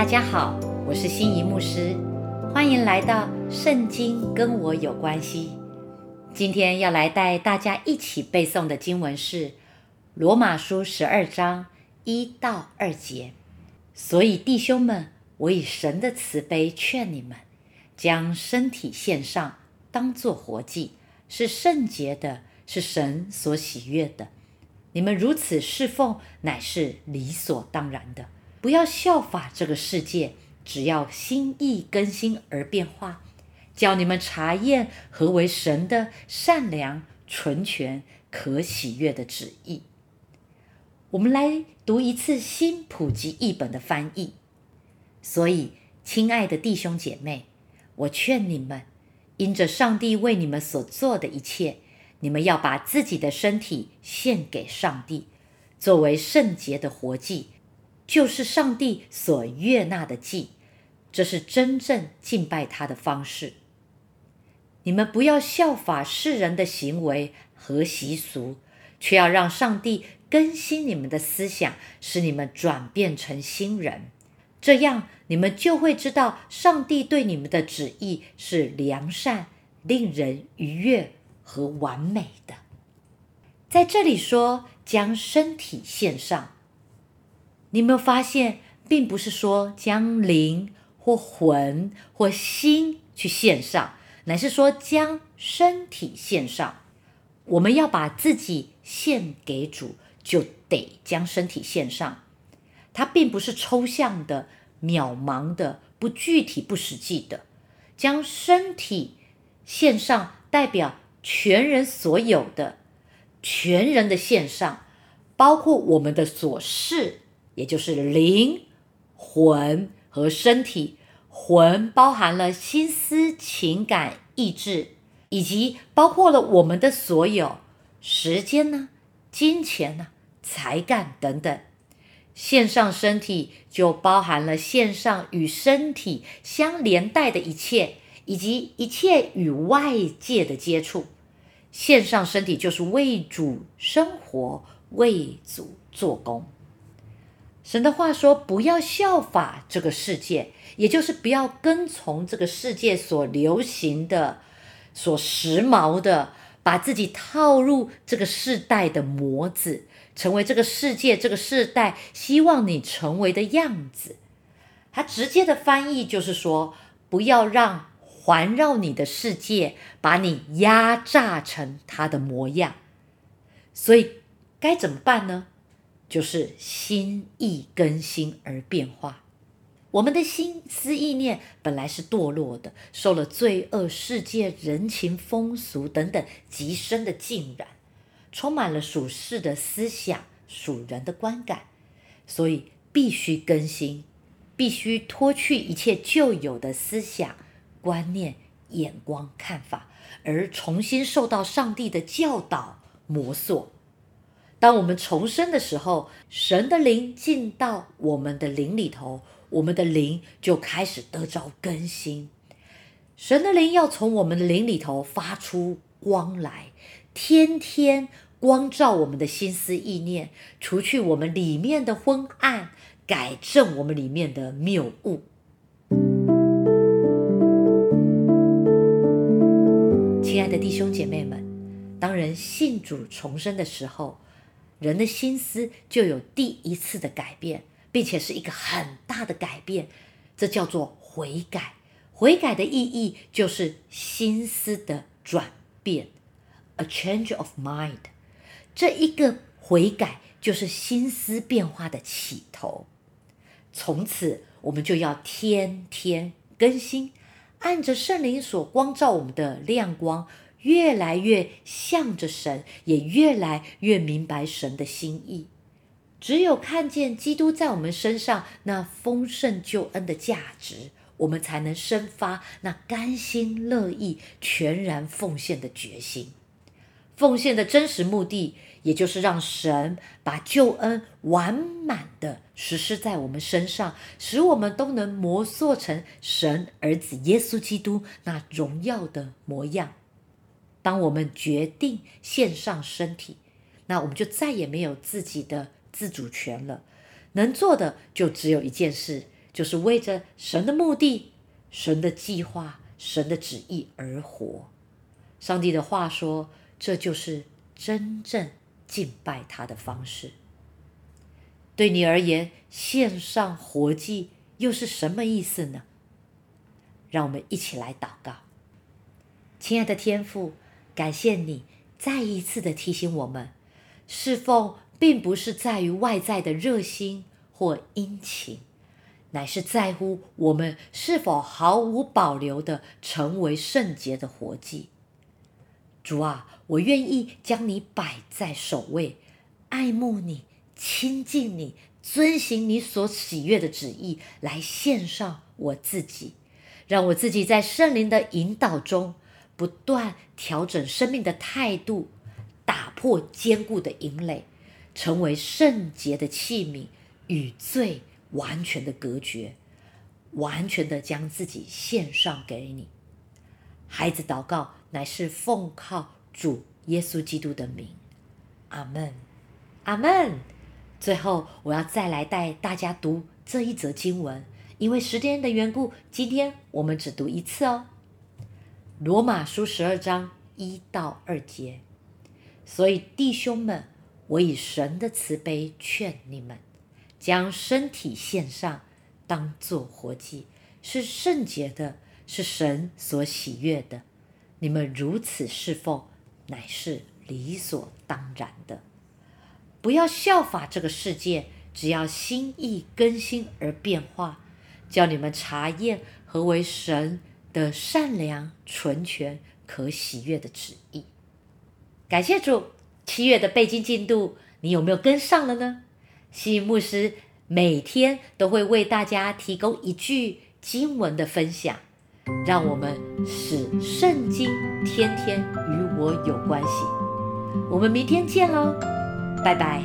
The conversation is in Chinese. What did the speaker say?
大家好，我是心仪牧师，欢迎来到《圣经跟我有关系》。今天要来带大家一起背诵的经文是《罗马书》十二章一到二节。所以弟兄们，我以神的慈悲劝你们，将身体献上，当作活祭，是圣洁的，是神所喜悦的。你们如此侍奉，乃是理所当然的。不要效法这个世界，只要心意更新而变化，叫你们查验何为神的善良、纯全、可喜悦的旨意。我们来读一次新普及译本的翻译。所以，亲爱的弟兄姐妹，我劝你们，因着上帝为你们所做的一切。你们要把自己的身体献给上帝，作为圣洁的活祭，就是上帝所悦纳的祭。这是真正敬拜他的方式。你们不要效法世人的行为和习俗，却要让上帝更新你们的思想，使你们转变成新人。这样，你们就会知道上帝对你们的旨意是良善、令人愉悦。和完美的，在这里说将身体献上，你有没有发现，并不是说将灵或魂或心去献上，乃是说将身体献上。我们要把自己献给主，就得将身体献上。它并不是抽象的、渺茫的、不具体、不实际的。将身体献上，代表。全人所有的，全人的献上，包括我们的琐事，也就是灵、魂和身体。魂包含了心思、情感、意志，以及包括了我们的所有时间呢、金钱呢、才干等等。线上身体就包含了线上与身体相连带的一切。以及一切与外界的接触，线上身体就是为主生活，为主做工。神的话说：“不要效法这个世界，也就是不要跟从这个世界所流行的、所时髦的，把自己套入这个世代的模子，成为这个世界、这个世代希望你成为的样子。”他直接的翻译就是说：“不要让。”环绕你的世界，把你压榨成它的模样，所以该怎么办呢？就是心意更新而变化。我们的心思意念本来是堕落的，受了罪恶、世界、人情风俗等等极深的浸染，充满了属世的思想、属人的观感，所以必须更新，必须脱去一切旧有的思想。观念、眼光、看法，而重新受到上帝的教导、磨塑。当我们重生的时候，神的灵进到我们的灵里头，我们的灵就开始得着更新。神的灵要从我们的灵里头发出光来，天天光照我们的心思意念，除去我们里面的昏暗，改正我们里面的谬误。亲爱的弟兄姐妹们，当人信主重生的时候，人的心思就有第一次的改变，并且是一个很大的改变，这叫做悔改。悔改的意义就是心思的转变，a change of mind。这一个悔改就是心思变化的起头。从此，我们就要天天更新。按着圣灵所光照我们的亮光，越来越向着神，也越来越明白神的心意。只有看见基督在我们身上那丰盛救恩的价值，我们才能生发那甘心乐意、全然奉献的决心。奉献的真实目的。也就是让神把救恩完满的实施在我们身上，使我们都能磨塑成神儿子耶稣基督那荣耀的模样。当我们决定献上身体，那我们就再也没有自己的自主权了。能做的就只有一件事，就是为着神的目的、神的计划、神的旨意而活。上帝的话说，这就是真正敬拜他的方式。对你而言，献上活祭又是什么意思呢？让我们一起来祷告，亲爱的天父，感谢你再一次的提醒我们，侍奉并不是在于外在的热心或殷勤，乃是在乎我们是否毫无保留的成为圣洁的活祭。主啊，我愿意将你摆在首位，爱慕你，亲近你，遵行你所喜悦的旨意，来献上我自己。让我自己在圣灵的引导中，不断调整生命的态度，打破坚固的营垒，成为圣洁的器皿，与罪完全的隔绝，完全的将自己献上给你。孩子祷告乃是奉靠主耶稣基督的名，阿门，阿门。最后，我要再来带大家读这一则经文。因为时间的缘故，今天我们只读一次哦，《罗马书》十二章一到二节。所以弟兄们，我以神的慈悲劝你们，将身体献上，当作活祭，是圣洁的，是神所喜悦的。你们如此侍奉，乃是理所当然的。不要效法这个世界，只要心意更新而变化。叫你们查验何为神的善良、纯全、可喜悦的旨意。感谢主，七月的背经进度，你有没有跟上了呢？西牧师每天都会为大家提供一句经文的分享，让我们使圣经天天与我有关系。我们明天见喽，拜拜。